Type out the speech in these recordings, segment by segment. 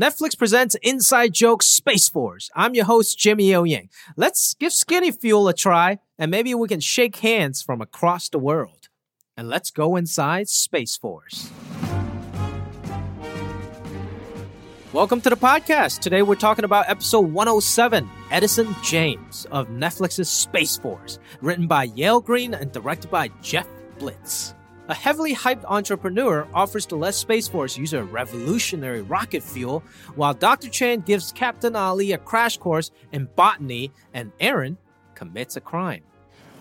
Netflix presents Inside Jokes Space Force. I'm your host, Jimmy O Yang. Let's give Skinny Fuel a try, and maybe we can shake hands from across the world. And let's go inside Space Force. Welcome to the podcast. Today we're talking about episode 107 Edison Jaymes of Netflix's Space Force, written by Yale Green and directed by Jeff Blitz. A heavily hyped entrepreneur offers the Les Space Force user revolutionary rocket fuel, while Dr. Chan gives Captain Ali a crash course in botany and Erin commits a crime.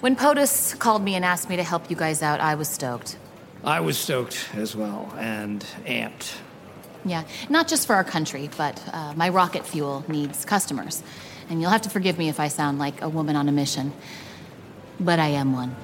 When POTUS called me and asked me to help you guys out, I was stoked. I was stoked as well and amped. Yeah, not just for our country, but uh, my rocket fuel needs customers. And you'll have to forgive me if I sound like a woman on a mission, but I am one.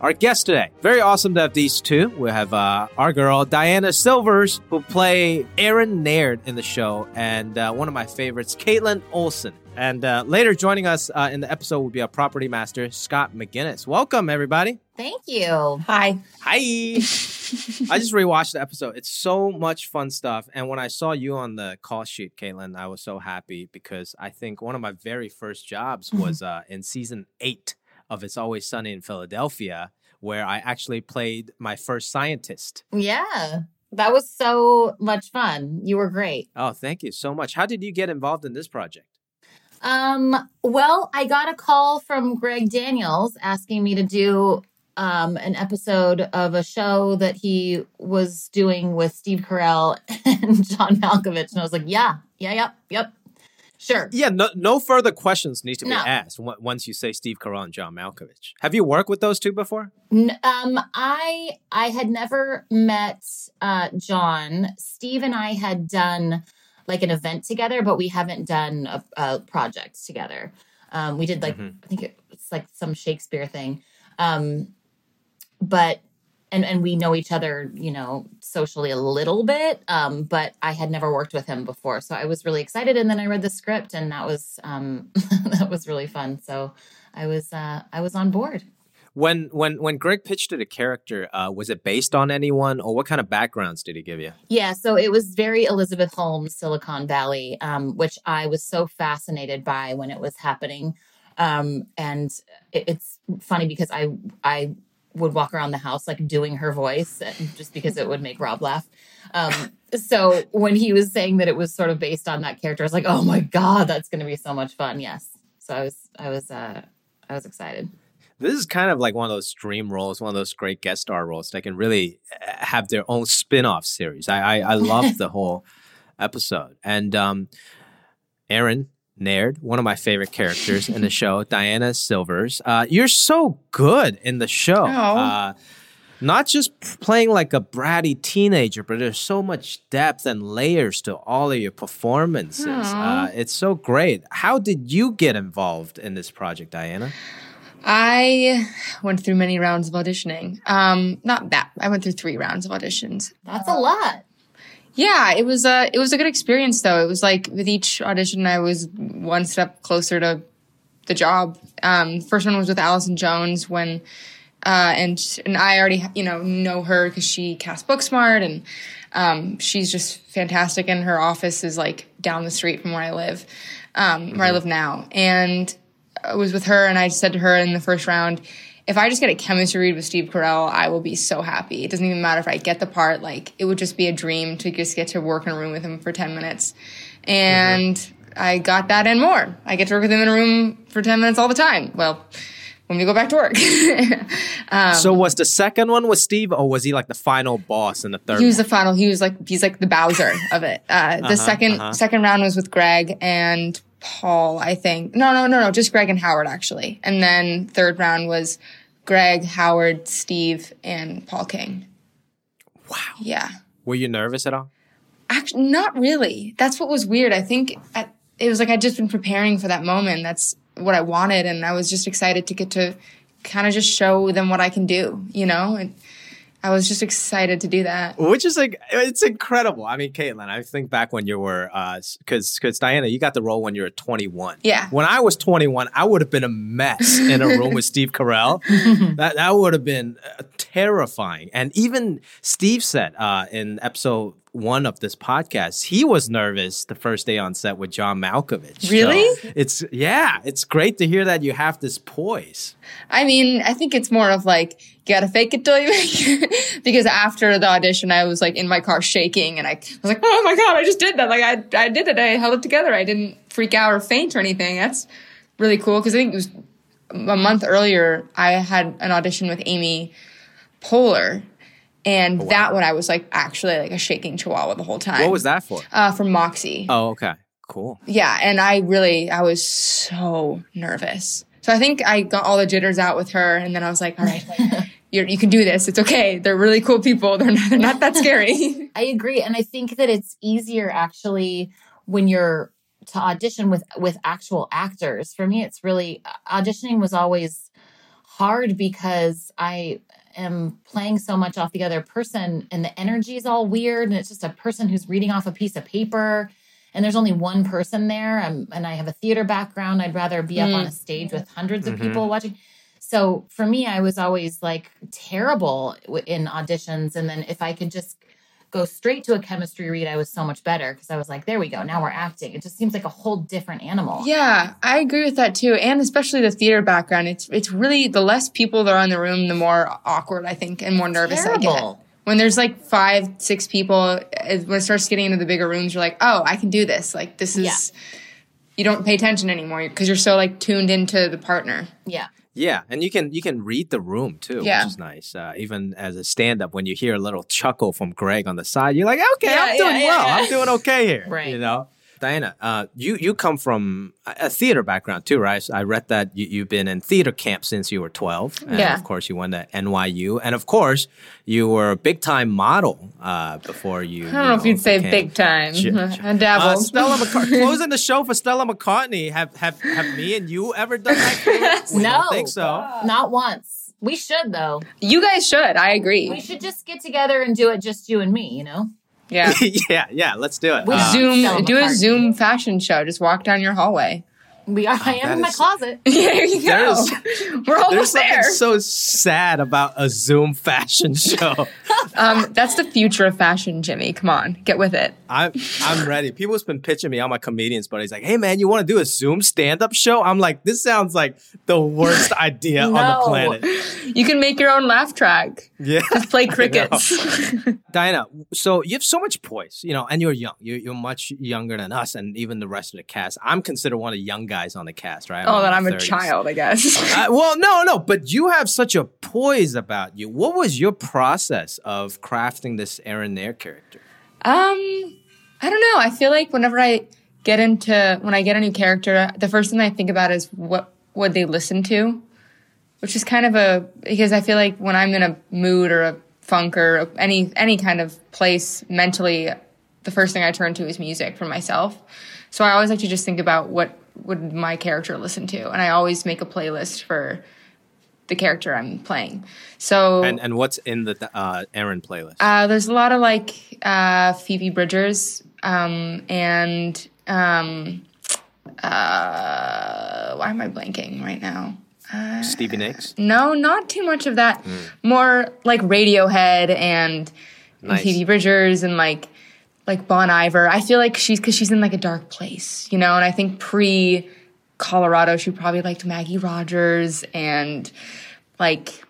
Our guest today, very awesome to have these two. We have uh, our girl Diana Silvers, who play Erin Naird in the show, and uh, one of my favorites, Kaitlin Olson. And uh, later joining us uh, in the episode will be our property master, Scott McGinnis. Welcome, everybody. Thank you. Hi. Hi. I just rewatched the episode. It's so much fun stuff. And when I saw you on the call sheet, Kaitlin, I was so happy because I think one of my very first jobs was uh, in season eight of It's Always Sunny in Philadelphia, where I actually played my first scientist. Yeah, that was so much fun. You were great. Oh, thank you so much. How did you get involved in this project? Um, well, I got a call from Greg Daniels asking me to do um, an episode of a show that he was doing with Steve Carell and John Malkovich. And I was like, yeah, yeah, yep, yep. Sure. Yeah, no, no further questions need to be No. asked once you say Steve Carell and John Malkovich. Have you worked with those two before? N- Um, I I had never met uh, John. Steve and I had done like an event together, but we haven't done a, a project together. Um, we did like Mhm. I think it's like some Shakespeare thing, um, but and and we know each other, you know, socially a little bit. Um, but I had never worked with him before, so I was really excited. And then I read the script, and that was um, that was really fun. So I was uh, I was on board. When when when Greg pitched it a character, uh, was it based on anyone, or what kind of backgrounds did he give you? Yeah, so it was very Elizabeth Holmes, Silicon Valley, um, which I was so fascinated by when it was happening. Um, and it, it's funny because I I would walk around the house like doing her voice uh, just because it would make Rob laugh. Um, so when he was saying that it was sort of based on that character, I was like, oh my god, that's going to be so much fun. Yes, so I was I was uh, I was excited. This is kind of like one of those dream roles, one of those great guest star roles that can really uh, have their own spin-off series. I I, I love the whole episode. And um, Erin Naird, one of my favorite characters in the show, Diana Silvers. Uh, you're so good in the show. Oh. Uh, not just playing like a bratty teenager, but there's so much depth and layers to all of your performances. Uh, it's so great. How did you get involved in this project, Diana? I went through many rounds of auditioning. Um, not that I went through three rounds of auditions. That's a lot. Yeah, it was a it was a good experience though. It was like with each audition, I was one step closer to the job. Um, first one was with Allison Jones when, uh, and and I already you know know her because she cast Booksmart and um, she's just fantastic. And her office is like down the street from where I live, um, where I live now. And I was with her, and I said to her in the first round, if I just get a chemistry read with Steve Carell, I will be so happy. It doesn't even matter if I get the part; like it would just be a dream to just get to work in a room with him for ten minutes, and I got that and more. I get to work with him in a room for ten minutes all the time. Well, when we go back to work, um, so was the second one with Steve, or was he like the final boss in the third? he was one? the final. He was like he's like the Bowser of it. Uh, the 2nd uh-huh. second round was with Greg and Paul. I think no, no, no, no, just Greg and Howard actually. And then third round was Greg, Howard, Steve, and Paul King. Wow. Yeah, Were you nervous at all? actually, not really. That's what was weird. I think at, it was like I'd just been preparing for that moment. That's what I wanted, and I was just excited to get to kind of just show them what I can do. You know, and I was just excited to do that. Which is like it's incredible. I mean, Kaitlin, I think back when you were because because Diana, you got the role when you were 21. Yeah. When I was 21, I would have been a mess in a room with Steve Carell. that that would have been uh, terrifying. And even Steve said uh, in episode one of this podcast, he was nervous the first day on set with John Malkovich. So Really? it's yeah, it's great to hear that you have this poise. I mean, I think it's more of like you gotta fake it till you make it. because after the audition, I was like in my car shaking, and I was like, "Oh my god, I just did that! Like I, I did it. I held it together. I didn't freak out or faint or anything." That's really cool because I think it was a month earlier. I had an audition with Amy Poehler, and that one I was like actually like a shaking chihuahua the whole time. What was that for? Uh, from Moxie. Oh, okay, cool. Yeah, and I really I was so nervous. So I think I got all the jitters out with her, and then I was like, "All right, you're, you can do this. It's okay. They're really cool people. They're not, they're not that scary." I agree, and I think that it's easier actually when you're to audition with with actual actors. For me, it's really auditioning was always hard because I am playing so much off the other person, and the energy is all weird, and it's just a person who's reading off a piece of paper. And there's only one person there, I'm, and I have a theater background. I'd rather be up on a mm. stage with hundreds of mm-hmm. people watching. So for me, I was always like terrible in auditions. And then if I could just go straight to a chemistry read, I was so much better because I was like, there we go. Now we're acting. It just seems like a whole different animal. yeah, I agree with that too, and especially the theater background. It's it's really the less people that are in the room, the more awkward I think, and more nervous I get. When there's like five, six people, when it starts getting into the bigger rooms, you're like, "Oh, I can do this." Like this is. Yeah. You don't pay attention anymore because you're so like tuned into the partner. Yeah. Yeah, and you can you can read the room too, Yeah. which is nice. Uh, even as a stand up, when you hear a little chuckle from Greg on the side, you're like, okay, Yeah, I'm doing yeah, well. I'm doing okay here. Right. You know, Diana, uh, you you come from a a theater background too, right? I read that you, you've been in theater camp since you were 12, and Yeah. of course you went to NYU, and of course you were a big time model uh, before you. I don't know if you'd say big time. I dabbled. Uh, Stella McCartney closing the show for Stella McCartney. Have have have me and you ever done that? We No. don't think so. Not once. We should, though. You guys should. I agree. We should just get together and do it just you and me, you know? Yeah. yeah, yeah. Let's do it. We Uh, Stella Zoom. Do a McCartney. Zoom fashion show. Just walk down your hallway. We are. I am in my is- closet. there you go. There's- We're There's almost something there. so sad about a Zoom fashion show. um, that's the future of fashion, Jimmy. Come on, get with it. I'm I'm ready. People's been pitching me, all my comedians but he's like, "Hey man, you want to do a Zoom stand up show?" I'm like, "This sounds like the worst idea on the planet." You can make your own laugh track. Yeah, Just play crickets. Diana. So you have so much poise, you know, and you're young. You're, you're much younger than us, and even the rest of the cast. I'm considered one of the young guys on the cast, right? oh, in then my I'm a child, I guess. Uh, well, no, no, but you have such a poise about you. What was your process of crafting this Erin Naird character? Um, I don't know. I feel like whenever I get into when I get a new character, the first thing I think about is what would they listen to, which is kind of a because I feel like when I'm in a mood or a funk or any any kind of place mentally, the first thing I turn to is music for myself. So I always like to just think about what would my character listen to, and I always make a playlist for the character I'm playing. So And and what's in the uh, Erin playlist? uh, there's a lot of like uh, Phoebe Bridgers um, and um, uh, why am I blanking right now? Stevie Nicks. No, not too much of that. More like Radiohead and, and Nice. Phoebe Bridgers and like like Bon Iver. I feel like she's because she's in like a dark place, you know. And I think pre Colorado, she probably liked Maggie Rogers and like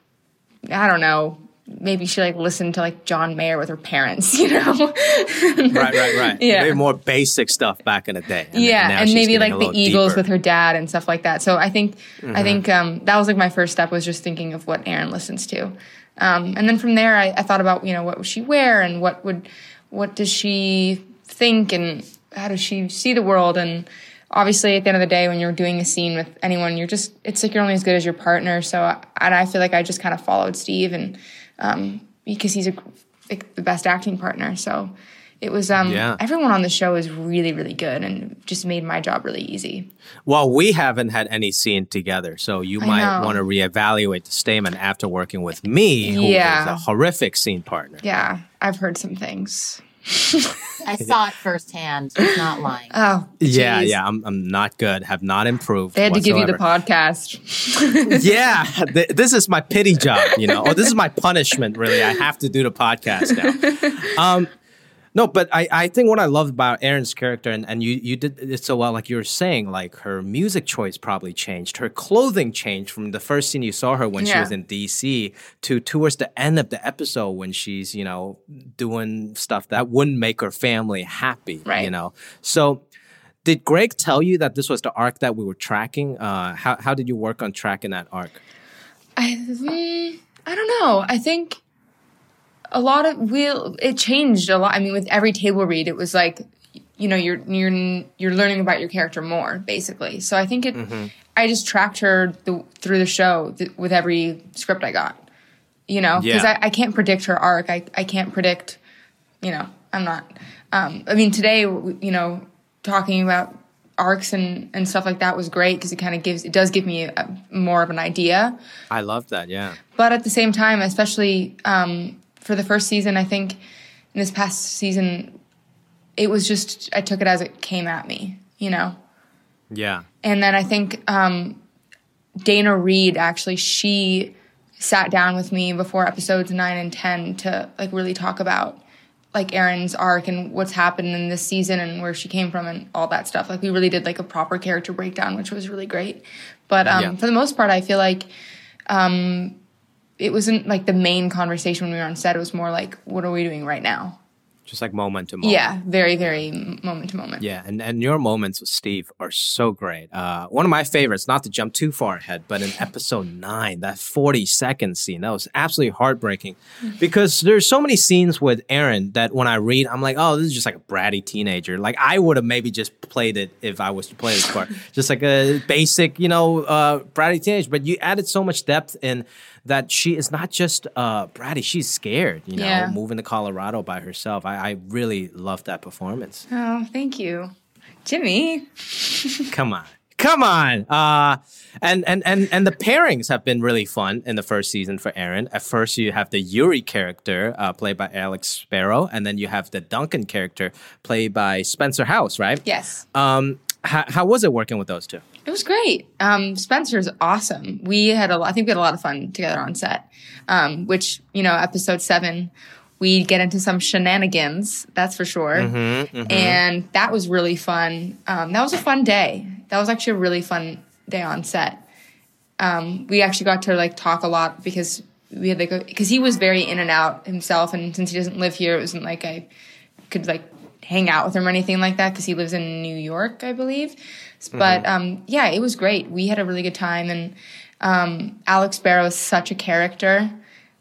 I don't know. Maybe she like listened to like John Mayer with her parents, you know. right, right, right. Yeah. Maybe more basic stuff back in the day. And yeah, and maybe like the Eagles deeper. with her dad and stuff like that. So I think Mm-hmm. I think um, that was like my first step was just thinking of what Erin listens to, um, and then from there I, I thought about you know what would she wear and what would what does she think and how does she see the world? And obviously at the end of the day when you're doing a scene with anyone you're just it's like you're only as good as your partner. So and I feel like I just kind of followed Steve and um, because he's a, like the best acting partner. So it was um Yeah. everyone on the show is really really good and just made my job really easy Well, we haven't had any scene together, so you might want to reevaluate the statement after working with me, who is Yeah. a horrific scene partner. yeah i've heard some things I saw it firsthand. He's not lying. oh Yeah, geez. yeah, I'm, I'm not good. Have not improved. they had to give you the podcast yeah, th- this is my pity job, you know, or this is my punishment. Really, I have to do the podcast now. Um, No, but I, I think what I loved about Erin's character, and, and you, you did it so well, like you were saying, like her music choice probably changed. Her clothing changed from the first scene you saw her when she was in DC to towards the end of the episode when she's, you know, doing stuff that wouldn't make her family happy. right. You know. So did Greg tell you that this was the arc that we were tracking? Uh, how, how did you work on tracking that arc? I I don't know. I think a lot of we it changed a lot. I mean, with every table read, it was like you know you're you're you're learning about your character more basically. So I think it. I just tracked her through the show th- with every script I got. You know, because Yeah. I, I can't predict her arc. I I can't predict. You know, I'm not. Um, I mean, today you know talking about arcs and, and stuff like that was great because it kind of gives it does give me a, more of an idea I love that. Yeah. but at the same time, especially um, for the first season, I think in this past season, it was just I took it as it came at me, you know. Yeah. And then I think um, Dana Reed actually she sat down with me before episodes nine and ten to like really talk about like Erin's arc and what's happened in this season and where she came from and all that stuff. Like we really did like a proper character breakdown, which was really great. But um, Yeah. for the most part, I feel like um, it wasn't like the main conversation when we were on set. It was more like, what are we doing right now? Just like moment to moment. Yeah, very, very moment to moment. Yeah, and, and your moments with Steve are so great. Uh, one of my favorites, not to jump too far ahead, but in episode nine, that 40 second scene, that was absolutely heartbreaking because there's so many scenes with Erin that when I read, I'm like, oh, this is just like a bratty teenager. Like I would have maybe just played it if I was to play this part, just like a basic, you know, uh, bratty teenager. But you added so much depth in that she is not just uh, bratty, she's scared, you know, Yeah. moving to Colorado by herself. I, I really love that performance. Oh, thank you, Jimmy. Come on. Come on. Uh and and and and the pairings have been really fun in the first season for Erin. At first you have the Yuri character uh, played by Alex Sparrow and then you have the Duncan character played by Spencer House, right? Yes. Um how, how was it working with those two? It was great. Um, Spencer's awesome. We had a lot, I think we had a lot of fun together on set. Um, which, you know, episode seven, we get into some shenanigans, that's for sure. And that was really fun. Um, that was a fun day. That was actually a really fun day on set. Um, we actually got to like talk a lot because we had like, because he was very in and out himself. And since he doesn't live here, it wasn't like I could like hang out with him or anything like that because he lives in New York, I believe. But um, yeah, it was great. We had a really good time, and um, Alex Sparrow is such a character.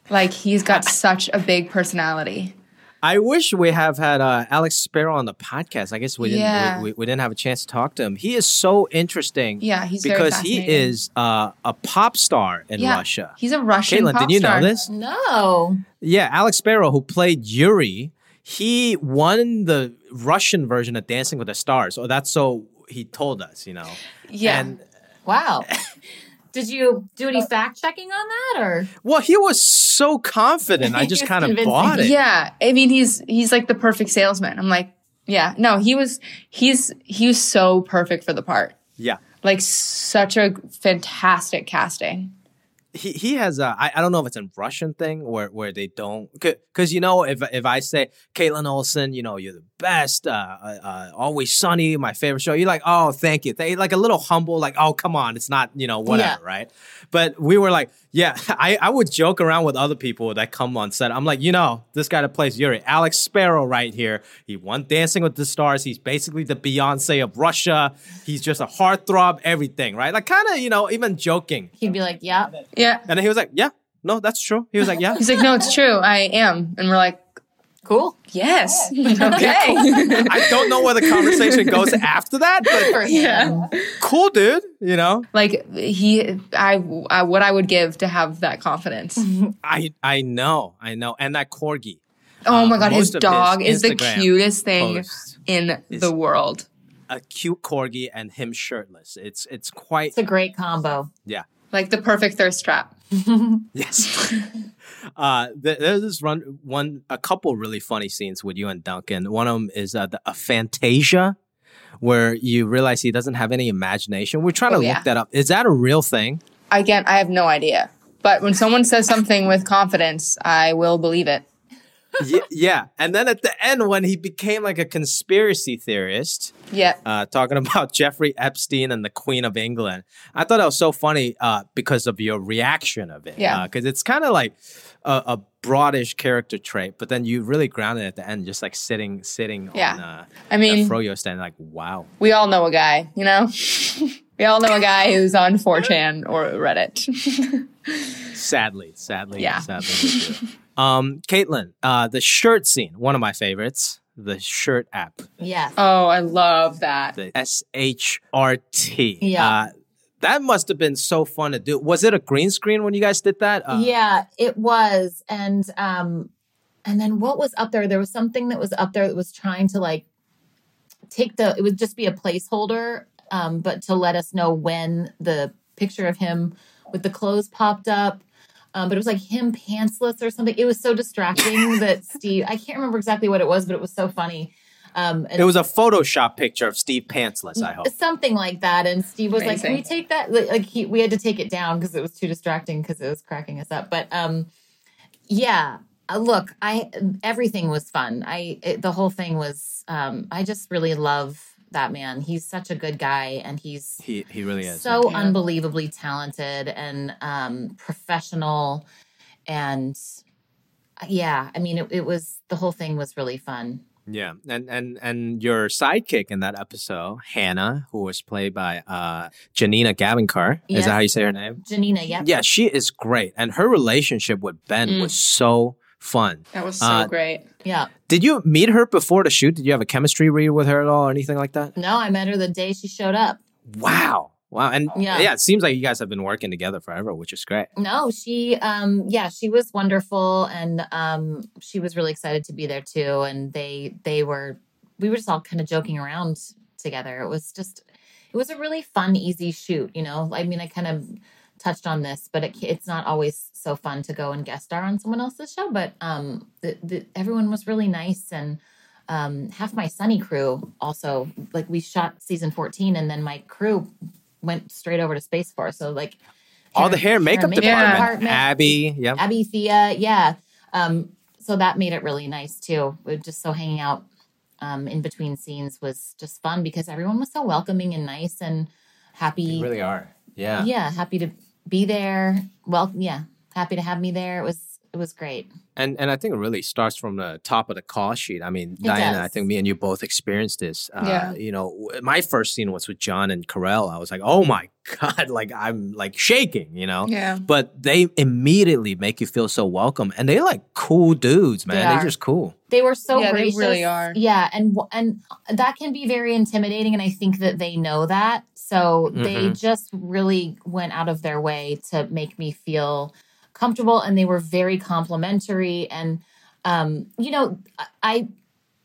Like he's got such a big personality. I wish we have had uh, Alex Sparrow on the podcast. I guess we didn't Yeah. we, we, we didn't have a chance to talk to him. He is so interesting. Yeah, he's very because he is uh, a pop star in Yeah, Russia. he's a Russian. Kaitlin, pop did you star. know this? No. Yeah, Alex Sparrow, who played Yuri, he won the Russian version of Dancing with the Stars. So that's so he told us, you know. Yeah, And Wow. Did you do any fact checking on that or? well, he was so confident. I just kind of bought it. yeah. I mean, he's he's like the perfect salesman. I'm like, yeah, no, he was he's he was so perfect for the part. Yeah. Like such a fantastic casting. he he has a I, I don't know if it's a Russian thing where where they don't because you know if if I say Kaitlin Olson you know you're the best uh, uh, uh always sunny my favorite show you're like oh thank you they like a little humble like oh come on it's not you know whatever Yeah. right but we were like yeah I I would joke around with other people that come on set I'm like you know this guy that plays Yuri Alex Sparrow right here he won Dancing with the Stars he's basically the Beyonce of Russia he's just a heartthrob everything right like kind of you know even joking He'd be like, yeah. Yeah. and then he was like, "Yeah, no, that's true." He was like, "Yeah." He's like, no, it's true. I am. And we're like, Cool. yes. Okay. I don't know where the conversation goes after that, but him. cool, dude. You know, like he, I, I, what I would give to have that confidence. I I know, I know, and that corgi. Oh my Uh, God. His most of his dog is the cutest thing in the world. A cute corgi and him shirtless. It's it's quite It's a great combo. yeah. Like the perfect thirst trap. Yes. Uh, there's this run one a couple really funny scenes with you and Duncan. One of them is uh, the, aphantasia. Where you realize he doesn't have any imagination. We're trying to Oh, look that up. Is that a real thing? Again, I have no idea. But when someone says something with confidence, I will believe it. Ye- yeah, and then at the end when he became like a conspiracy theorist, Yeah. uh, talking about Jeffrey Epstein and the Queen of England. I thought that was so funny uh, because of your reaction of it. Yeah. Because it's kind of like a, a broadish character trait, but then you really grounded at the end, just like sitting, sitting Yeah. on uh, I mean- Froyo stand, like, wow. We all know a guy, you know? we all know a guy who's on 4chan or Reddit. Sadly, sadly, Yeah. sadly. We do. um, Kaitlin, uh, the shirt scene, one of my favorites, the shirt app, Yes. oh, I love that. the S H R T. Yeah. Uh, that must have been so fun to do. Was it a green screen when you guys did that? Uh, yeah, it was. And um and then what was up there? There was something that was up there that was trying to like take the it would just be a placeholder, um, but to let us know when the picture of him with the clothes popped up. Um, but it was like him pantsless or something. It was so distracting that Steve I can't remember exactly what it was, but it was so funny. Um and It was a Photoshop picture of Steve Pantsless, I hope. something like that and steve was like can we take that like like, he, we had to take it down because it was too distracting because it was cracking us up but um yeah uh, look i everything was fun i it, the whole thing was um i just really love that man he's such a good guy and he's He, he really is. so Yeah. unbelievably talented and um professional and uh, yeah i mean it, it was the whole thing was really fun Yeah, and and and your sidekick in that episode, Hannah, who was played by uh, Janina Gavankar. Is that how you say her name? janina yep Yeah, she is great, and her relationship with Ben Mm. was so fun. That was so Uh, great. yeah Did you meet her before the shoot? Did you have a chemistry read with her at all, or anything like that? no i met her the day she showed up Wow, wow, and Yeah. yeah, it seems like you guys have been working together forever, which is great. No, she um yeah, she was wonderful and um she was really excited to be there too and they they were we were just all kind of joking around together. It was just it was a really fun easy shoot, you know. I mean, I kind of touched on this, but it, it's not always so fun to go and guest star on someone else's show, but um the, the, everyone was really nice and um half my sunny crew also like we shot season 14 and then my crew went straight over to space force so like All the hair and makeup makeup department, department. Abby, yep. Abby Thea, yeah. Um, so that made it really nice too. We're just so hanging out um, in between scenes was just fun because everyone was so welcoming and nice and happy. You really are. Yeah. yeah, happy to be there. Well, yeah, happy to have me there. It was it was great. And and I think it really starts from the top of the call sheet. I mean, It Diana, I think me and you both experienced this. Uh, Yeah. You know, my first scene was with John and Carell. I was like, oh my god, like I'm like shaking. You know. Yeah. But they immediately make you feel so welcome, and they like cool dudes, man. They They're just cool. They were so Yeah, they really are. Yeah, and and that can be very intimidating, and I think that they know that. So they Mhm. just really went out of their way to make me feel comfortable, and they were very complimentary. And um, you know, I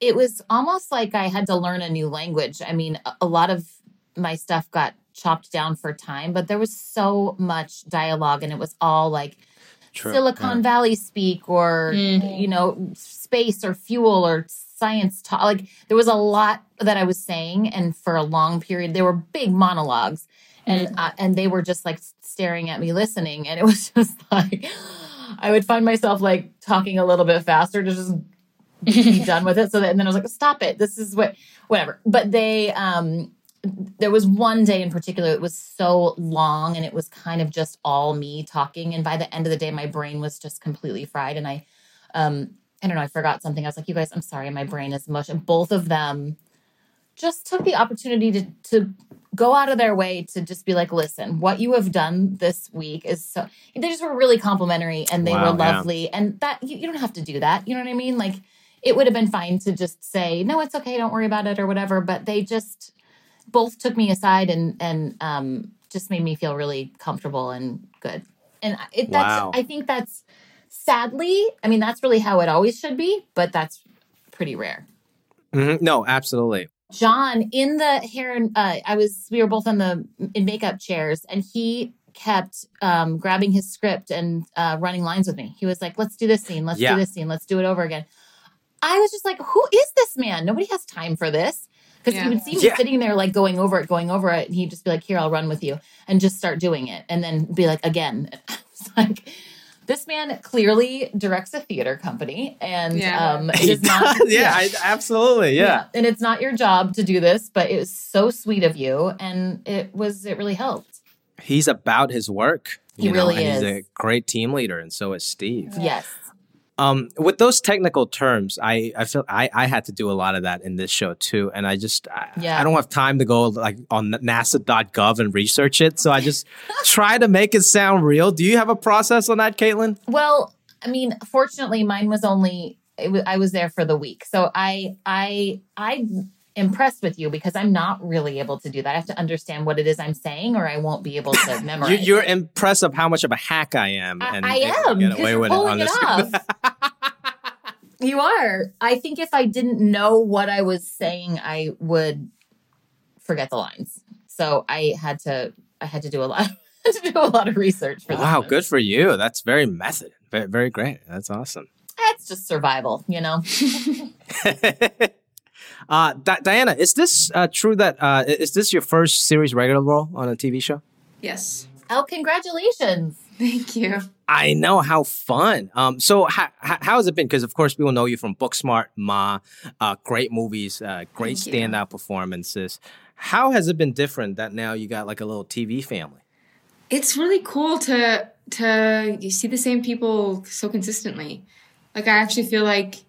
it was almost like I had to learn a new language. I mean, a, a lot of my stuff got chopped down for time, but there was so much dialogue, and it was all like True. Silicon Valley speak or Mhm. you know space or fuel or science talk. Like there was a lot that I was saying, and for a long period, there were big monologues, and uh, and they were just like staring at me, listening, and it was just like I would find myself like talking a little bit faster to just be done with it. So that, and then I was like, stop it. This is what, whatever. But they, um, there was one day in particular, it was so long and it was kind of just all me talking. And by the end of the day, my brain was just completely fried. And I, um, I don't know, I forgot something. I was like, you guys, I'm sorry, my brain is mush. And both of them just took the opportunity to, to go out of their way to just be like, listen, what you have done this week is so, they just were really complimentary and they Wow, were yeah. lovely. And that, you, you don't have to do that. You know what I mean? Like, it would have been fine to just say, no, it's okay, don't worry about it or whatever. But they just both took me aside and, and, um, just made me feel really comfortable and good. And it, that's, Wow. I think that's sadly, I mean, that's really how it always should be, but that's pretty rare. Mhm. No, absolutely. John in the hair and uh, I was we were both on the in makeup chairs and he kept um, grabbing his script and uh, running lines with me. He was like, "Let's do this scene. Let's Yeah. do this scene. Let's do it over again." I was just like, "Who is this man? Nobody has time for this." Because Yeah. he would see me Yeah. sitting there like going over it, going over it, and he'd just be like, "Here, I'll run with you," and just start doing it, and then be like, "Again." I was like, this man clearly directs a theater company, and Yeah. um, it is not. yeah, I, absolutely. Yeah. and it's not your job to do this, but it was so sweet of you, and it was it really helped. He's about his work. He you know, really and He's is. a great team leader, and so is Steve. Yes. Um, with those technical terms, I, I feel I, I had to do a lot of that in this show too, and I just I, Yeah. I don't have time to go like on NASA.gov and research it, so I just try to make it sound real. Do you have a process on that, Kaitlin? Well, I mean, fortunately, mine was only I was there for the week, so I I I impressed with you because I'm not really able to do that. I have to understand what it is I'm saying, or I won't be able to memorize. You, you're it. impressed of how much of a hack I am, I, and I and am get away you're it pulling on it, off. you are. I think if I didn't know what I was saying, I would forget the lines. So I had to. I had to do a lot. to do a lot of research for this Wow, one. good for you. That's very method. Very, very great. That's awesome. It's just survival, you know. Uh, Di- Diana, is this uh, true that uh, is this your first series regular role on a TV show? Yes. Oh, congratulations! Thank you. I know how fun. Um, so how, how has it been? Because of course people know you from Booksmart, Ma, uh, great movies, uh, great Thank you. standout performances. How has it been different that now you got like a little TV family? It's really cool to to you see the same people so consistently. Like I actually feel like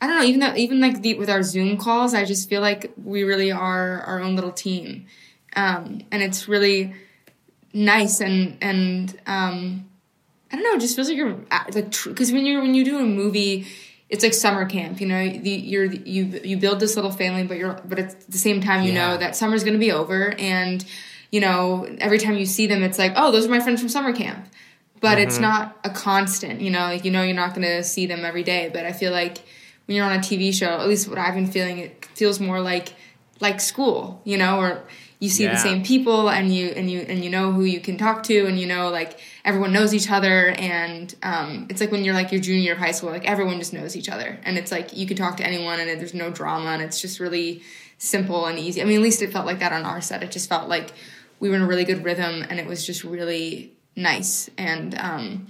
I don't know, even though even like the, with our Zoom calls, I just feel like we really are our own little team, um, and it's really nice and and um, I don't know, it just feels like you're at- like because when you're when you do a movie, it's like summer camp. You know, the, you're you you build this little family, but you're but at the same time you Yeah. know that summer's going to be over, and you know every time you see them, it's like oh those are my friends from summer camp. But it's not a constant, you know. Like you know, you're not going to see them every day. But I feel like when you're on a TV show, at least what I've been feeling, it feels more like like school, you know, or you see Yeah. the same people and you and you and you know who you can talk to and you know like everyone knows each other. And um, it's like when you're like your junior year of high school like everyone just knows each other. And it's like you can talk to anyone and there's no drama and it's just really simple and easy. I mean at least it felt like that on our set. It just felt like we were in a really good rhythm and it was just really nice. And um,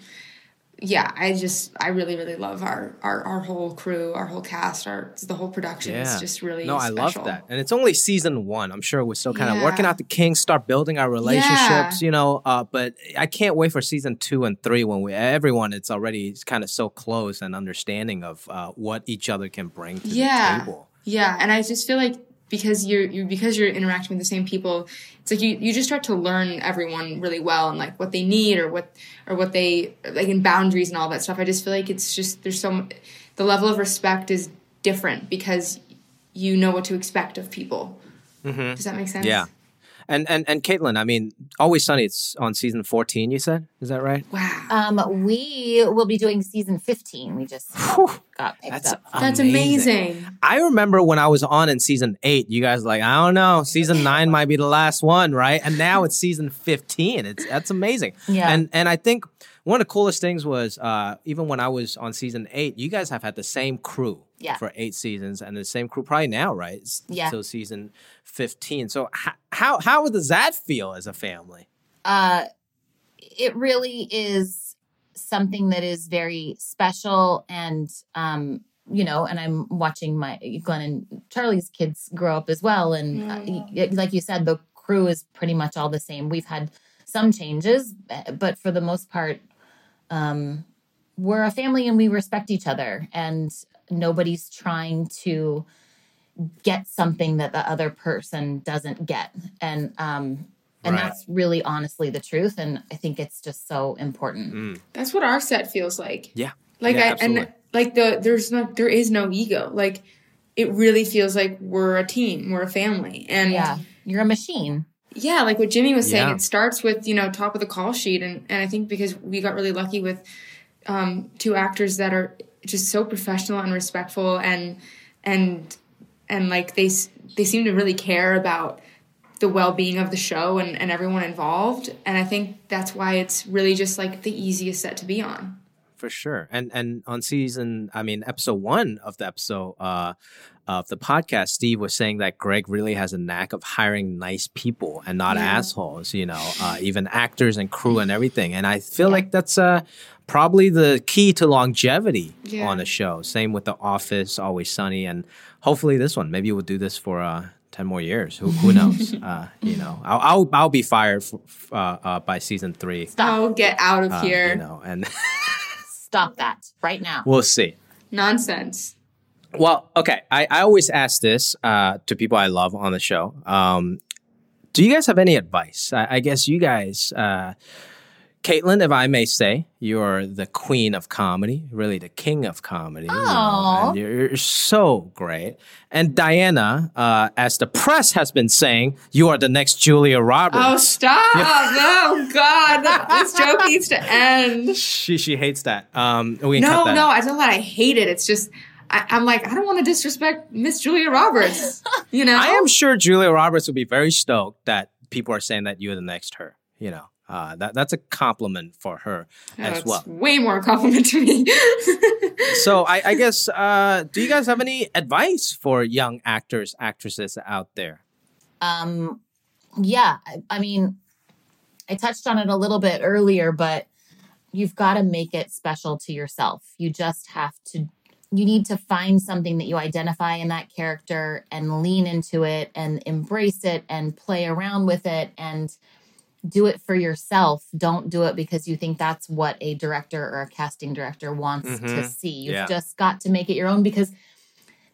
yeah i just i really really love our our, our whole crew our whole cast our the whole production is just really no. I love that, and it's only season one. I'm sure we're still kind of Yeah. working out the kinks, start building our relationships, you know. Uh, but I can't wait for season two and three when we everyone it's already kind of so close and understanding of uh, what each other can bring to yeah the table. yeah and i just feel like because you're you because you're interacting with the same people it's like you you just start to learn everyone really well and like what they need or what or what they like in boundaries and all that stuff i just feel like it's just there's so the level of respect is different because you know what to expect of people does that make sense Mm-hmm. Yeah. And and and Kaitlin, I mean, Always Sunny. It's on season 14. You said, is that right? wow Um, we will be doing season 15. We just got picked That's up. that's amazing, I remember when I was on in season eight, you guys were like, I don't know, season nine might be the last one, right? And now it's season 15. It's that's amazing. Yeah. And and I think one of the coolest things was uh, even when I was on season eight, you guys have had the same crew Yeah. for eight seasons and the same crew probably now, right? It's Yeah. Till season 15. So h- how how does that feel as a family? Uh, it really is something that is very special and um you know and i'm watching my glenn and charlie's kids grow up as well and uh, like you said the crew is pretty much all the same we've had some changes uh, but for the most part um we're a family and we respect each other and nobody's trying to get something that the other person doesn't get and um and Right. that's really honestly the truth and i think it's just so important Mm. that's what our set feels like Yeah. like Yeah, I absolutely. and like the there's no there is no ego. Like it really feels like we're a team, we're a family. And yeah you're a machine yeah, like what Jimmy was saying, Yeah. it starts with, you know, top of the call sheet and, and I think because we got really lucky with um two actors that are just so professional and respectful and and and like they they seem to really care about the well-being of the show and, and everyone involved. And i think that's why it's really just like the easiest set to be on for sure. And and on season, I mean, episode one of the episode uh, of the podcast, Steve was saying that Greg really has a knack of hiring nice people and not Yeah. assholes. You know, uh, even actors and crew and everything. And I feel Yeah. like that's uh, probably the key to longevity Yeah. on a show. Same with The Office, Always Sunny, and hopefully this one. Maybe we'll do this for. Uh, 10 more years who, who knows uh, you know I'll, I'll i'll be fired f- f- uh, uh, by season three Oh, get out of uh, here. you know and Stop that right now. we'll see Nonsense. Well, okay. I, I always ask this uh, to people I love on the show. Um, do you guys have any advice? I, I guess you guys, uh, Kaitlin, if I may say, you're the queen of comedy, really the king of comedy. You know, you're, you're so great. And Diana, uh, as the press has been saying, you are the next Julia Roberts. Oh, stop. oh, God. This joke needs to end. She she hates that. Um, we No, that no, out. I don't that I hate it. It's just, I, I'm like, I don't want to disrespect Miss Julia Roberts. You know? I am sure Julia Roberts would be very stoked that people are saying that you're the next her. You know, uh, that that's a compliment for her as well. way more a compliment to me. So I, I guess, uh, do you guys have any advice for young actors, actresses out there? Um, yeah, I, I mean, I touched on it a little bit earlier, but you've got to make it special to yourself. You just have to, you need to find something that you identify in that character and lean into it and embrace it and play around with it and do it for yourself. Don't do it because you think that's what a director or a casting director wants to Mhm. see. You've Yeah. just got to make it your own because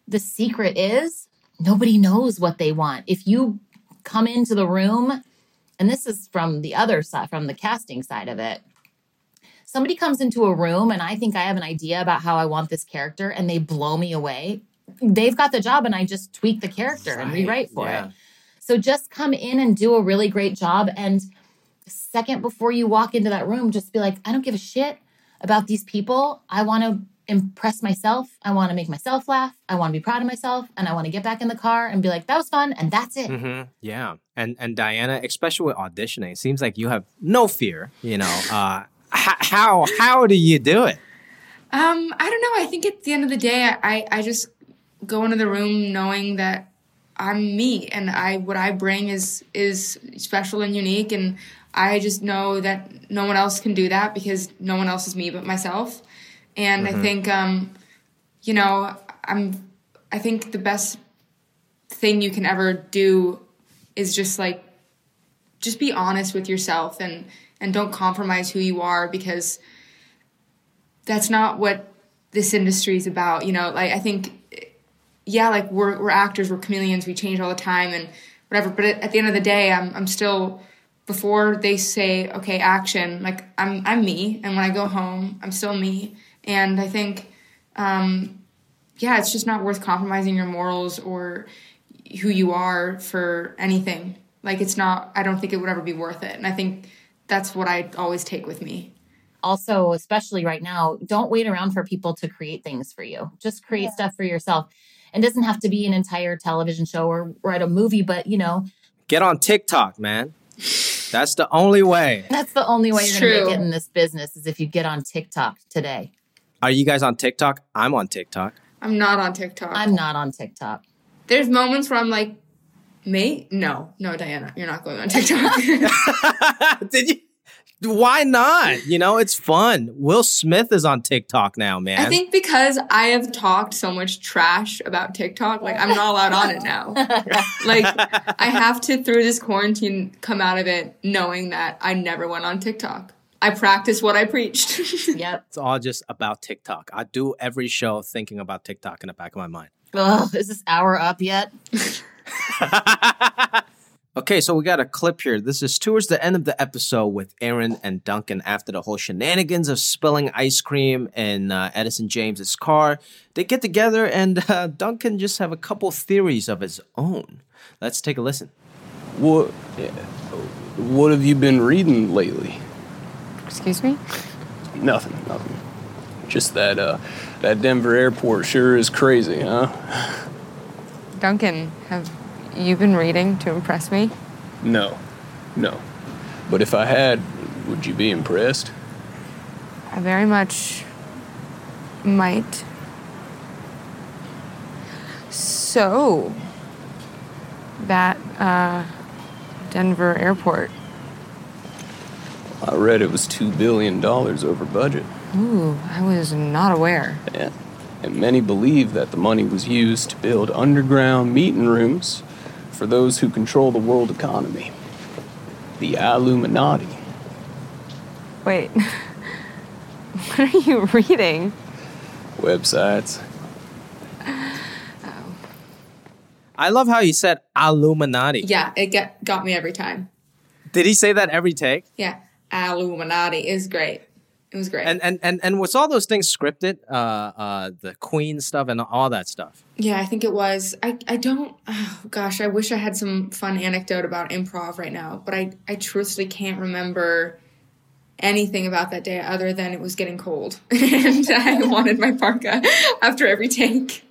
the secret is nobody knows what they want. If you come into the room, and this is from the other side, from the casting side of it. Somebody comes into a room and I think I have an idea about how I want this character and they blow me away. They've got the job and I just tweak the character and rewrite for yeah. it. So just come in and do a really great job. And second before you walk into that room, just be like, I don't give a shit about these people. I want to impress myself. I want to make myself laugh. I want to be proud of myself. And I want to get back in the car and be like, that was fun. And that's it. hmm Yeah, and and Diana, especially with auditioning, it seems like you have no fear. You know, uh, h- how how do you do it? Um, I don't know. I think at the end of the day, I, I, I just go into the room knowing that I'm me and I what I bring is is special and unique and I just know that no one else can do that because no one else is me but myself. And I think um, you know, I'm I think the best thing you can ever do is just like just be honest with yourself and and don't compromise who you are because that's not what this industry is about. You know, like I think, yeah, like we're we're actors, we're chameleons, we change all the time and whatever. But at, at the end of the day, I'm I'm still before they say okay, action. Like I'm I'm me, and when I go home, I'm still me. And I think, um, yeah, it's just not worth compromising your morals or who you are for anything. Like it's not. I don't think it would ever be worth it. And I think that's what I always take with me. also especially right now don't wait around for people to create things for you just create stuff for yourself it doesn't have to be an entire television show or write a movie but you know Get on TikTok, man. That's the only way. that's the only way It's you're gonna true. make it in this business is if you get on tiktok today Are you guys on TikTok? I'm on TikTok. I'm not on TikTok. i'm not on tiktok There's moments where I'm like, mate, no, no, Diana, you're not going on TikTok. Did you? Why not? You know, it's fun. Will Smith is on TikTok now, man. I think because I have talked so much trash about TikTok, like I'm not allowed on it now. like I have to through this quarantine come out of it knowing that I never went on TikTok. I practice what I preached. yep it's all just about TikTok. I do every show thinking about TikTok in the back of my mind. Ugh, is this hour up yet Okay, so we got a clip here. This is towards the end of the episode with Erin and Duncan after the whole shenanigans of spilling ice cream in uh, Edison Jaymes's car. They get together, and uh, Duncan just have a couple theories of his own. Let's take a listen. What what have you been reading lately? Excuse me? Nothing, nothing. Just that uh that Denver airport sure is crazy, huh? Duncan, have you been reading to impress me? No. No. But if I had, would you be impressed? I very much might. So, that uh, Denver airport. I read it was $2 billion over budget. Ooh, I was not aware. Yeah. And many believe that the money was used to build underground meeting rooms for those who control the world economy. The Illuminati. Wait, what are you reading? Websites. Oh. I love how he said Illuminati. Yeah, it get, got me every time. Did he say that every take? Yeah, Illuminati is great. It was great. And and and and was all those things scripted? Uh, uh, the Queen stuff and all that stuff. yeah, I think it was. I, I don't. Oh, gosh, I wish I had some fun anecdote about improv right now, but I, I truthfully can't remember anything about that day other than it was getting cold and I wanted my parka after every take.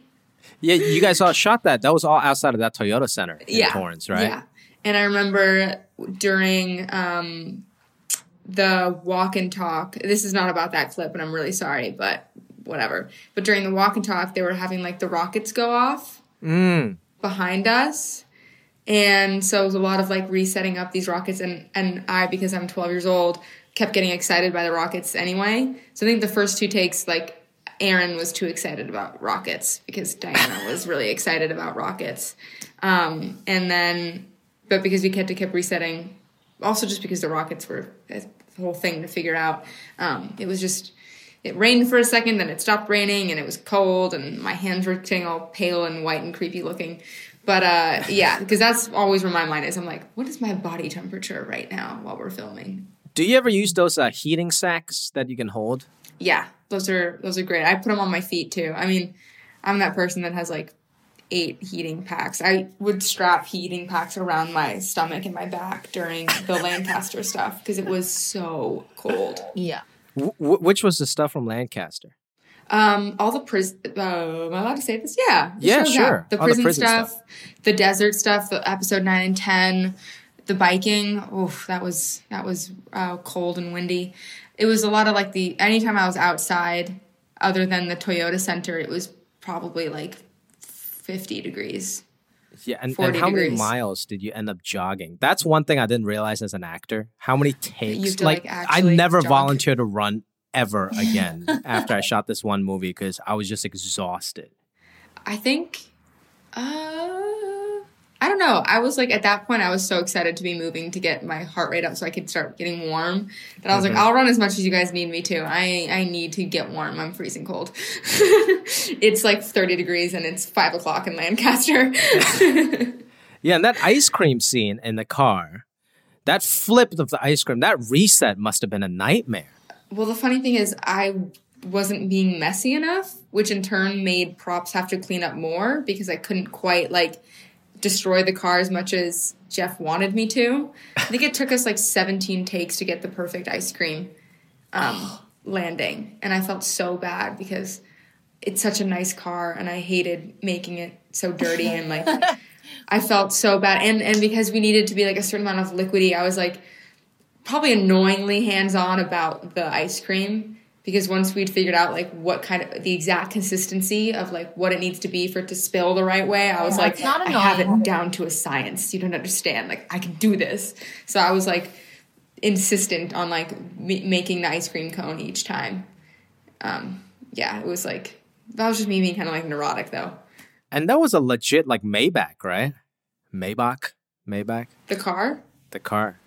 Yeah, you guys all shot that. That was all outside of that Toyota Center in yeah. Torrance, right? Yeah. And I remember during um, the walk and talk, this is not about that clip, and I'm really sorry, but whatever. But during the walk and talk, they were having like the rockets go off Mm. behind us. And so it was a lot of like resetting up these rockets. And, and I, because I'm 12 years old, kept getting excited by the rockets anyway. So I think the first two takes, like, Erin was too excited about rockets because Diana was really excited about rockets. Um, and then, but because we kept, kept resetting, also just because the rockets were whole thing to figure out, um, it was just, it rained for a second, then it stopped raining, and it was cold, and my hands were getting all pale and white and creepy looking. But uh, yeah, because that's always where my mind is. I'm like, what is my body temperature right now while we're filming? Do you ever use those uh, heating sacks that you can hold? Yeah, those are those are great. I put them on my feet too. I mean, I'm that person that has like eight heating packs. I would strap heating packs around my stomach and my back during the Lancaster stuff because it was so cold. Yeah. W- w- which was the stuff from Lancaster? Um, all the prison. Uh, am I allowed to say this? Yeah. the Yeah, sure. The All the prison, prison stuff, stuff. the desert stuff, the episode nine and ten, the biking. Oof, that was that was uh, cold and windy. It was a lot of like the anytime I was outside, other than the Toyota Center, it was probably like fifty degrees. Yeah, and, and 40 how many miles did you end up jogging? That's one thing I didn't realize as an actor. How many takes? to, like, I never jog. volunteered to run ever again after I shot this one movie because I was just exhausted. I think, uh, I don't know. I was like, at that point, I was so excited to be moving to get my heart rate up so I could start getting warm that I was like, mm-hmm. I'll run as much as you guys need me to. I, I need to get warm. I'm freezing cold. it's like 30 degrees and it's five o'clock in Lancaster. Yeah, and that ice cream scene in the car, that flip of the ice cream, that reset must have been a nightmare. well, the funny thing is, I wasn't being messy enough, which in turn made props have to clean up more because I couldn't quite like destroy the car as much as Jeff wanted me to. I think it took us like 17 takes to get the perfect ice cream um, landing. And I felt so bad because it's such a nice car and I hated making it so dirty and like I felt so bad. And and because we needed to be like a certain amount of liquidy, I was like probably annoyingly hands-on about the ice cream because once we'd figured out like what kind of the exact consistency of like what it needs to be for it to spill the right way, I was Yeah, like, not I have it down to a science. You don't understand. Like I can do this. So I was like insistent on like m- making the ice cream cone each time. Um, yeah, it was like that was just me being kind of like neurotic though. And that was a legit like Maybach, right? Maybach? Maybach? The car, The car.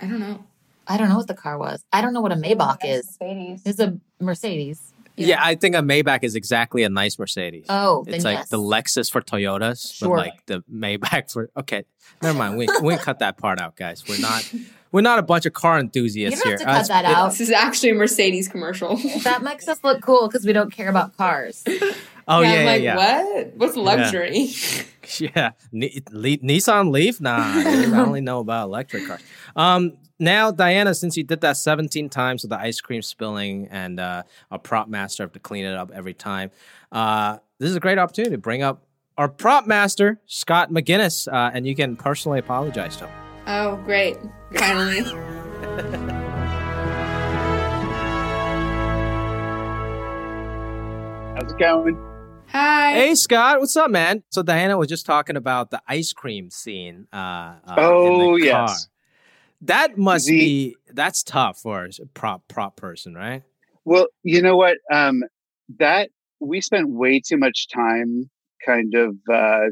I don't know. I don't know what the car was. I don't know what a Maybach is. Mercedes. It's a Mercedes. Yeah. I think a Maybach is exactly a nice Mercedes. Oh, it's then like yes. the Lexus for Toyotas, Sure. but like the Maybach for okay. Never mind. We we cut that part out, guys. We're not we're not a bunch of car You enthusiasts don't here. have to cut Us- that it- out. This is actually a Mercedes commercial. That makes us look cool because we don't care about cars. Oh yeah, I'm yeah, like, yeah. what? What's luxury? Yeah, Ni- Le- Nissan Leaf. Nah, dude, I only know about electric cars. Um, now Diana, since you did that 17 times with the ice cream spilling and uh, a prop master have to clean it up every time, uh, this is a great opportunity to bring up our prop master Scott McGinnis, uh, and you can personally apologize to him. oh, great. Finally. How's it going? Hi. Hey Scott, what's up, man? So Diana was just talking about the ice cream scene. Uh, uh, Oh, in the car. yes. That must The- be that's tough for a prop prop person, right? Well, you know what? Um, that we spent way too much time kind of, uh,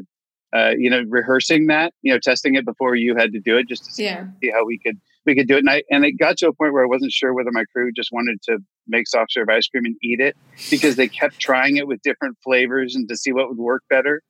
uh, you know, rehearsing that, you know, testing it before you had to do it just to see, Yeah. see how we could we could do it. And, I, and it got to a point where I wasn't sure whether my crew just wanted to make soft serve ice cream and eat it because they kept trying it with different flavors and to see what would work better.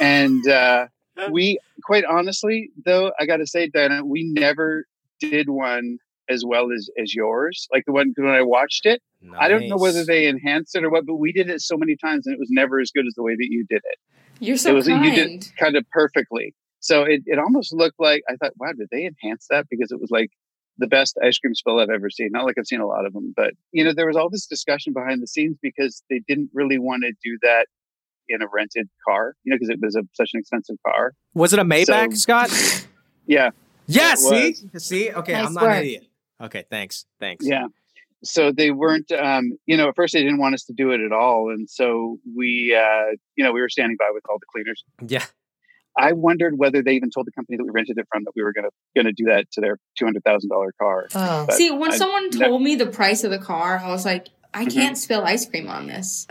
And uh, we, quite honestly, though, I got to say, Diana, we never did one as well as as yours. Like the one when I watched it, I don't know whether they enhanced it or what, but we did it so many times and it was never as good as the way that you did it. You're so it was kind. you did kind of perfectly. So it, it almost looked like I thought, wow, did they enhance that? Because it was like the best ice cream spill I've ever seen. Not like I've seen a lot of them, but you know, there was all this discussion behind the scenes because they didn't really want to do that in a rented car, you know, because it was a, such an expensive car. Was it a Maybach, So- Scott? Yeah, Yeah, see? was. See? Okay, Nice I'm not an idiot. Okay, thanks. Thanks. Yeah. So they weren't, um, you know, at first they didn't want us to do it at all. And so we, uh, you know, we were standing by with all the cleaners. Yeah. I wondered whether they even told the company that we rented it from that we were going to going to do that to their two hundred thousand dollar car. Oh. See, when I- someone no- told me the price of the car, I was like, I Mhm. can't spill ice cream on this.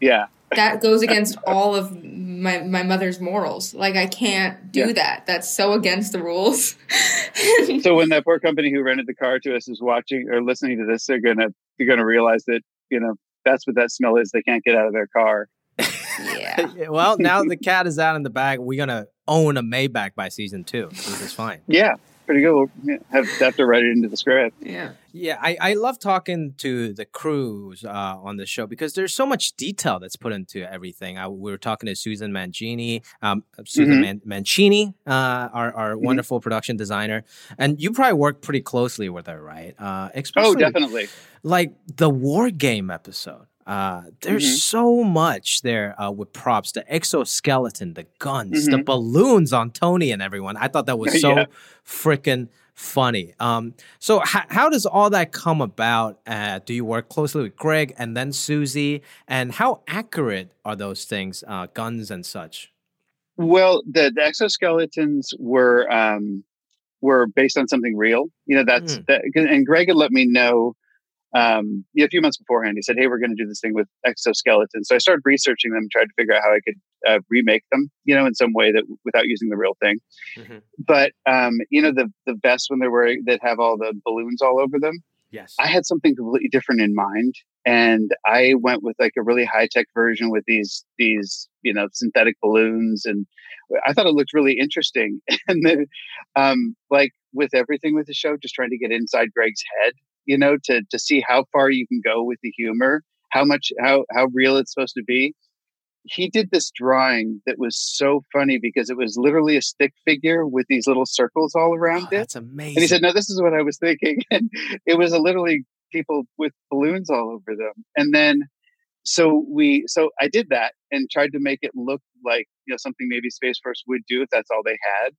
Yeah, That goes against all of my my mother's morals. Like I can't do Yeah. that. That's so against the rules. so when that poor company who rented the car to us is watching or listening to this, they're gonna they're gonna realize that you know that's what that smell is. They can't get out of their car. yeah. well, now the cat is out in the bag. We're gonna own a Maybach by season two, which is fine. Yeah, pretty good. We'll yeah, have, have to write it into the script. Yeah. Yeah, I, I love talking to the crews uh, on the show because there's so much detail that's put into everything. I, we were talking to Susan Mangini, um, Susan Mhm. Man- Mancini, uh, our, our Mm-hmm. wonderful production designer, and you probably work pretty closely with her, right? Uh, Oh, definitely. Like the war game episode. Uh, there's Mhm. so much there uh, with props, the exoskeleton, the guns, the Mhm. balloons on Tony and everyone. I thought that was so Yeah. freaking funny. Um, so h- how does all that come about? Uh, do you work closely with Greg and then Susie? And how accurate are those things, uh, guns and such? Well, the, the exoskeletons were um, were based on something real. You know, that's Hmm. that, and Greg had let me know um, a few months beforehand. He said, "Hey, we're going to do this thing with exoskeletons." So I started researching them, tried to figure out how I could uh, remake them, you know, in some way that without using the real thing. Mhm. But um, you know, the the vests when they're wearing that have all the balloons all over them. Yes. I had something completely different in mind, and I went with like a really high tech version with these these you know synthetic balloons, and I thought it looked really interesting. And then, um, like with everything with the show, just trying to get inside Greg's head, you know, to to see how far you can go with the humor, how much how how real it's supposed to be. He did this drawing that was so funny because it was literally a stick figure with these little circles all around Oh, it. that's amazing. And he said, "No, this is what I was thinking." And it was a literally people with balloons all over them. And then, so we, so I did that and tried to make it look like you know something maybe Space Force would do if that's all they had.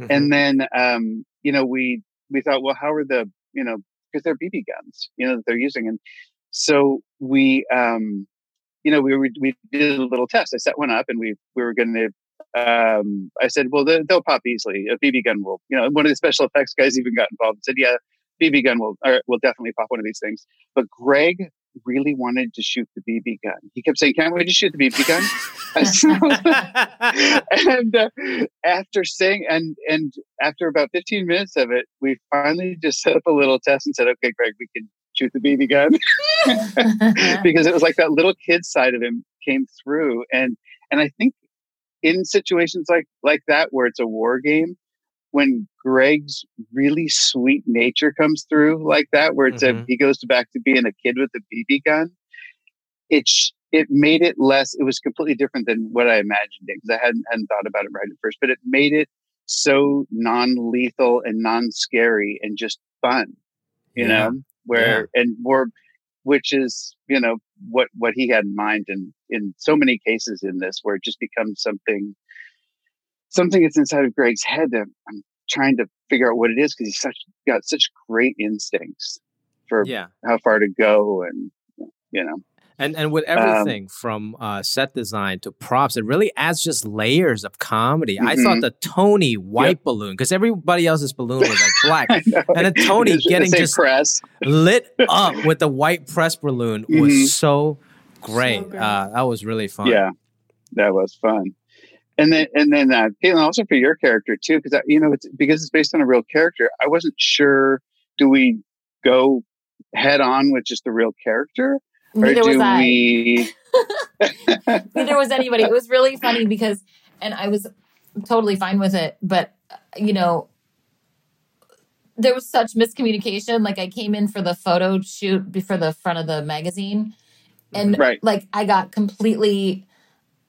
Mhm. And then, um, you know, we we thought, well, how are the you know because they're BB guns, you know, that they're using, and so we, um, you know, we we did a little test. I set one up, and we we were going to. Um, I said, well, they, they'll pop easily. A BB gun will, you know. One of the special effects guys even got involved and said, yeah, BB gun will will definitely pop one of these things. But Greg really wanted to shoot the BB gun. He kept saying, "Can't wait to shoot the BB gun?" And uh, after saying and and after about 15 minutes of it, we finally just set up a little test and said, "Okay, Greg, we can shoot the BB gun," because it was like that little kid side of him came through, and and I think in situations like like that where it's a war game, when Greg's really sweet nature comes through like that, where it's a Mhm. he goes back to being a kid with a BB gun, it sh- it made it less. It was completely different than what I imagined it because I hadn't hadn't thought about it right at first, but it made it so non lethal and non scary and just fun, you Yeah. know, where and more, which is you know what what he had in mind, and in so many cases in this where it just becomes something something that's inside of Greg's head that I'm trying to figure out what it is because he's such got such great instincts for yeah. how far to go and you know And and with everything um, from uh, set design to props, it really adds just layers of comedy. Mm-hmm. I thought the Tony white yep. balloon because everybody else's balloon was like black, and then Tony getting just press. lit up with the white press balloon mm-hmm. was so great. So. Uh, that was really fun. Yeah, that was fun. And then, and then, uh, Kaitlin, also for your character too, because you know, it's because it's based on a real character. I wasn't sure. Do we go head on with just the real character, Neither or do was we? Neither was anybody. It was really funny because, and I was totally fine with it, but you know, there was such miscommunication. Like I came in for the photo shoot before the front of the magazine, and right. like I got completely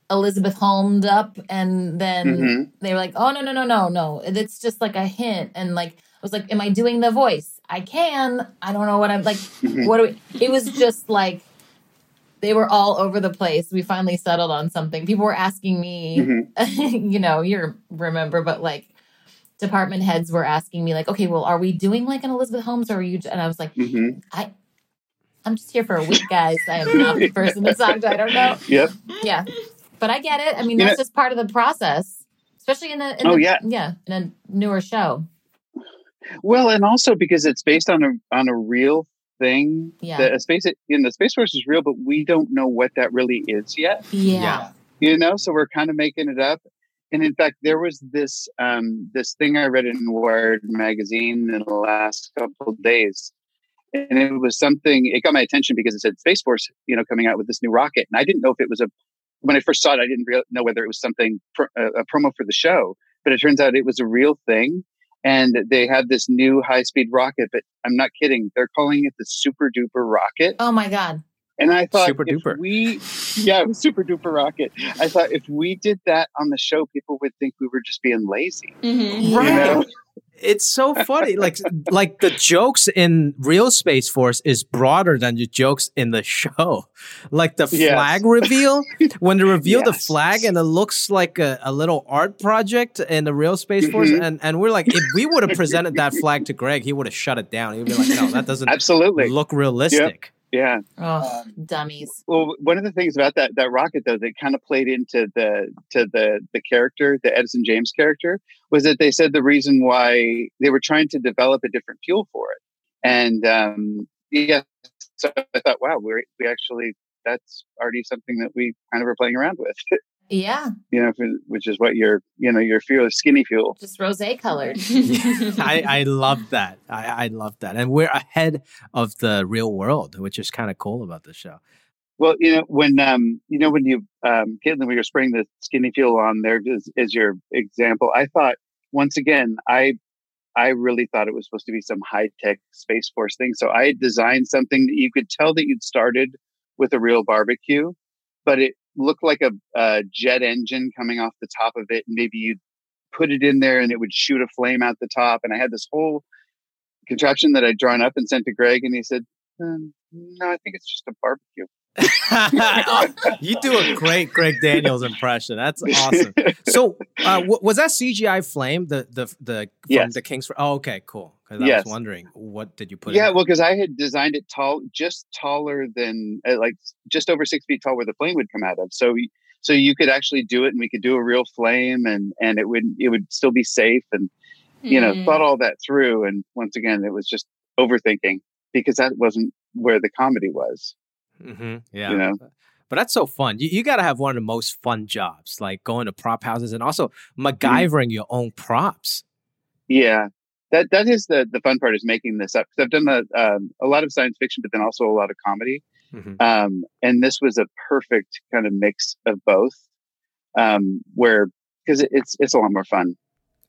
Elizabeth Holmes up, and then mm-hmm. they were like, "Oh no, no, no, no, no! It's just like a hint." And like I was like, "Am I doing the voice? I can. I don't know what I'm like. Mm-hmm. What do we?" It was just like they were all over the place. We finally settled on something. People were asking me, mm-hmm. you know, you remember, but like department heads were asking me, like, "Okay, well, are we doing like an Elizabeth Holmes, or are you?" And I was like, mm-hmm. "I." I'm just here for a week, guys. I am not the person to talk to. I don't know. Yep. Yeah but I get it. I mean, that's just part of the process, especially in the, in oh the, yeah yeah in a newer show. Well, and also because it's based on a on a real thing. Yeah, the space in the space force is real, but we don't know what that really is yet. Yeah. yeah. you know, so we're kind of making it up. And in fact, there was this um, this thing I read in Wired magazine in the last couple of days, and it was something. It got my attention because it said Space Force, you know, coming out with this new rocket, and I didn't know if it was a when I first saw it, I didn't re- know whether it was something a promo for the show, but it turns out it was a real thing. And they had this new high speed rocket, but I'm not kidding. They're calling it the super duper rocket. Oh my God. And I thought, super duper. we, yeah, it was super duper rocket. I thought if we did that on the show, people would think we were just being lazy. Mm-hmm. Right. You know? it's so funny. like like the jokes in Real Space Force is broader than the jokes in the show. Like the yes. flag reveal when they reveal yes. the flag and it looks like a, a, little art project in the Real Space Force, mm-hmm. and and we're like, if we would have presented that flag to Greg, he would have shut it down. He'd be like, no, that doesn't absolutely look realistic. Yep. Yeah. Oh, dummies. Well, one of the things about that that rocket though that kind of played into the to the the character, the Edison Jaymes character, was that they said the reason why they were trying to develop a different fuel for it. And um yeah, so I thought, wow, we we actually that's already something that we kind of are playing around with. Yeah. You know, which is what your, you know, your fuel is skinny fuel. Just rose colored. I, I love that. I, I love that. And we're ahead of the real world, which is kind of cool about this show. Well, you know, when, um, you know, when you, um, Kaitlin, when you're spraying the skinny fuel on there is, is your example. I thought, once again, I, I really thought it was supposed to be some high tech Space Force thing. So I designed something that you could tell that you'd started with a real barbecue, but it looked like a, a jet engine coming off the top of it. And maybe you'd put it in there and it would shoot a flame out the top. And I had this whole contraption that I'd drawn up and sent to Greg, and he said, um, "No, I think it's just a barbecue." you do a great Greg Daniels impression. That's awesome. So, uh, w- was that CGI flame the the the from yes. the Kings? Oh, okay, cool. Because I yes. was wondering what did you put? Yeah, well, because I had designed it tall, just taller than uh, like just over six feet tall, where the flame would come out of. So, so you could actually do it, and we could do a real flame, and and it would it would still be safe, and you know, thought all that through. And once again, it was just overthinking because that wasn't where the comedy was. Mm-hmm. Yeah. You know? But that's so fun. You, you got to have one of the most fun jobs, like going to prop houses and also mm-hmm. MacGyvering mm-hmm. your own props. Yeah, that that is the the fun part is making this up because I've done a um, a lot of science fiction, but then also a lot of comedy. Mm-hmm. Um, and this was a perfect kind of mix of both, um, where because it, it's it's a lot more fun.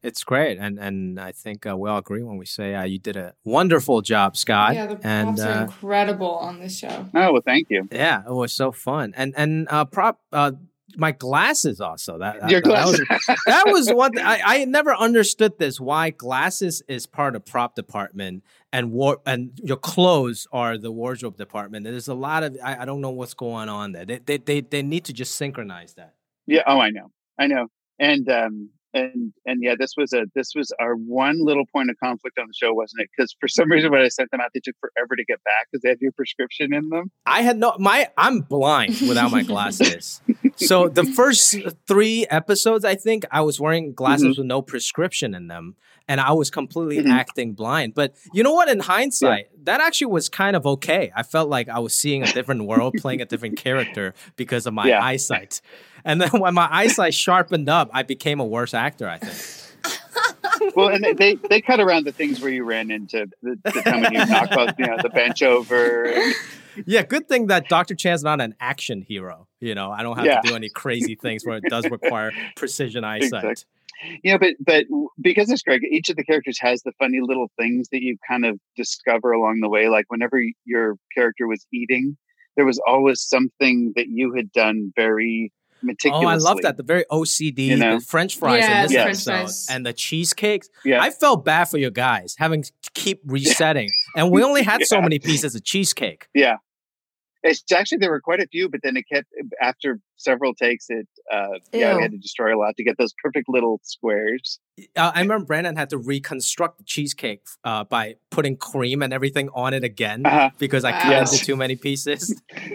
It's great, and and I think uh, we all agree when we say uh, you did a wonderful job, Scott. Yeah, the props and, are uh, incredible on this show. Oh well, thank you. Yeah, it was so fun, and and uh, prop uh, my glasses also. That your glasses. That was, that was one. Th- I I never understood this. Why glasses is part of prop department and war and your clothes are the wardrobe department. There's a lot of I, I don't know what's going on there. They, they they they need to just synchronize that. Yeah. Oh, I know. I know. And um, and and yeah, this was a this was our one little point of conflict on the show, wasn't it? Because for some reason, when I sent them out, they took forever to get back because they had your prescription in them. I had no my I'm blind without my glasses. so the first three episodes, I think I was wearing glasses Mhm. with no prescription in them, and I was completely Mhm. acting blind. But you know what? In hindsight, that actually was kind of okay. I felt like I was seeing a different world, playing a different character because of my Yeah. eyesight. And then when my eyesight sharpened up, I became a worse actor. I think. Well, and they, they cut around the things where you ran into the, the time when you knocked out, you know, the bench over. Yeah, good thing that Dr. Chan's not an action hero. You know, I don't have Yeah. to do any crazy things where it does require precision eyesight. Exact- you know, but but because it's Greg, each of the characters has the funny little things that you kind of discover along the way. Like whenever your character was eating, there was always something that you had done very meticulously. Oh. I love that. The very OCD, You know? the French fries Yeah, in this the French episode, fries. and the cheesecakes. Yeah. I felt bad for you guys having to keep resetting, and we only had so many pieces of cheesecake. Yeah. It's actually there were quite a few, but then it kept after several takes. It uh, yeah, we had to destroy a lot to get those perfect little squares. Uh, I remember Brandon had to reconstruct the cheesecake uh, by putting cream and everything on it again Uh-huh. because I cut Yes. into too many pieces.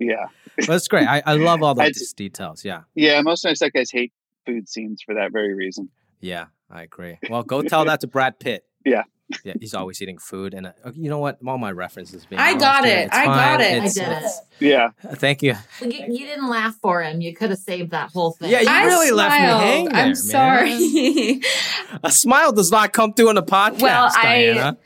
Yeah, but it's great. I, I love all those details. Yeah. yeah. Most of nice guys hate food scenes for that very reason. Yeah, I agree. Well, go tell that to Brad Pitt. Yeah. Yeah, he's always eating food, and uh, you know what? All my references. Being I got here. it. It's I got fine. it. I did it. Yeah, Thank you. You, you didn't laugh for him. You could have saved that whole thing. Yeah, you I really left me smiled. hanging I'm man. sorry. A smile does not come through on a podcast, Well, I- Diana.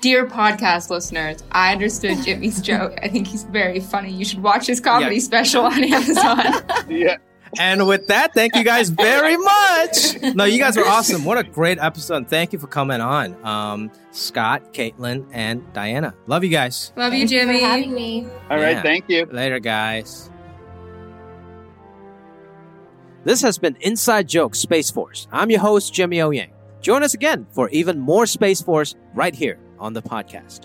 Dear podcast listeners, I understood Jimmy's joke. I think he's very funny. You should watch his comedy Yeah. special on Amazon. yeah. And with that, thank you guys very much. No, you guys were awesome. What a great episode. Thank you for coming on. Um, Scott, Kaitlin, and Diana. Love you guys. Love you, Thanks for Jimmy. having me. All right, Yeah. thank you. Later, guys. This has been Inside Joke Space Force. I'm your host, Jimmy O Yang. Join us again for even more Space Force right here on the podcast.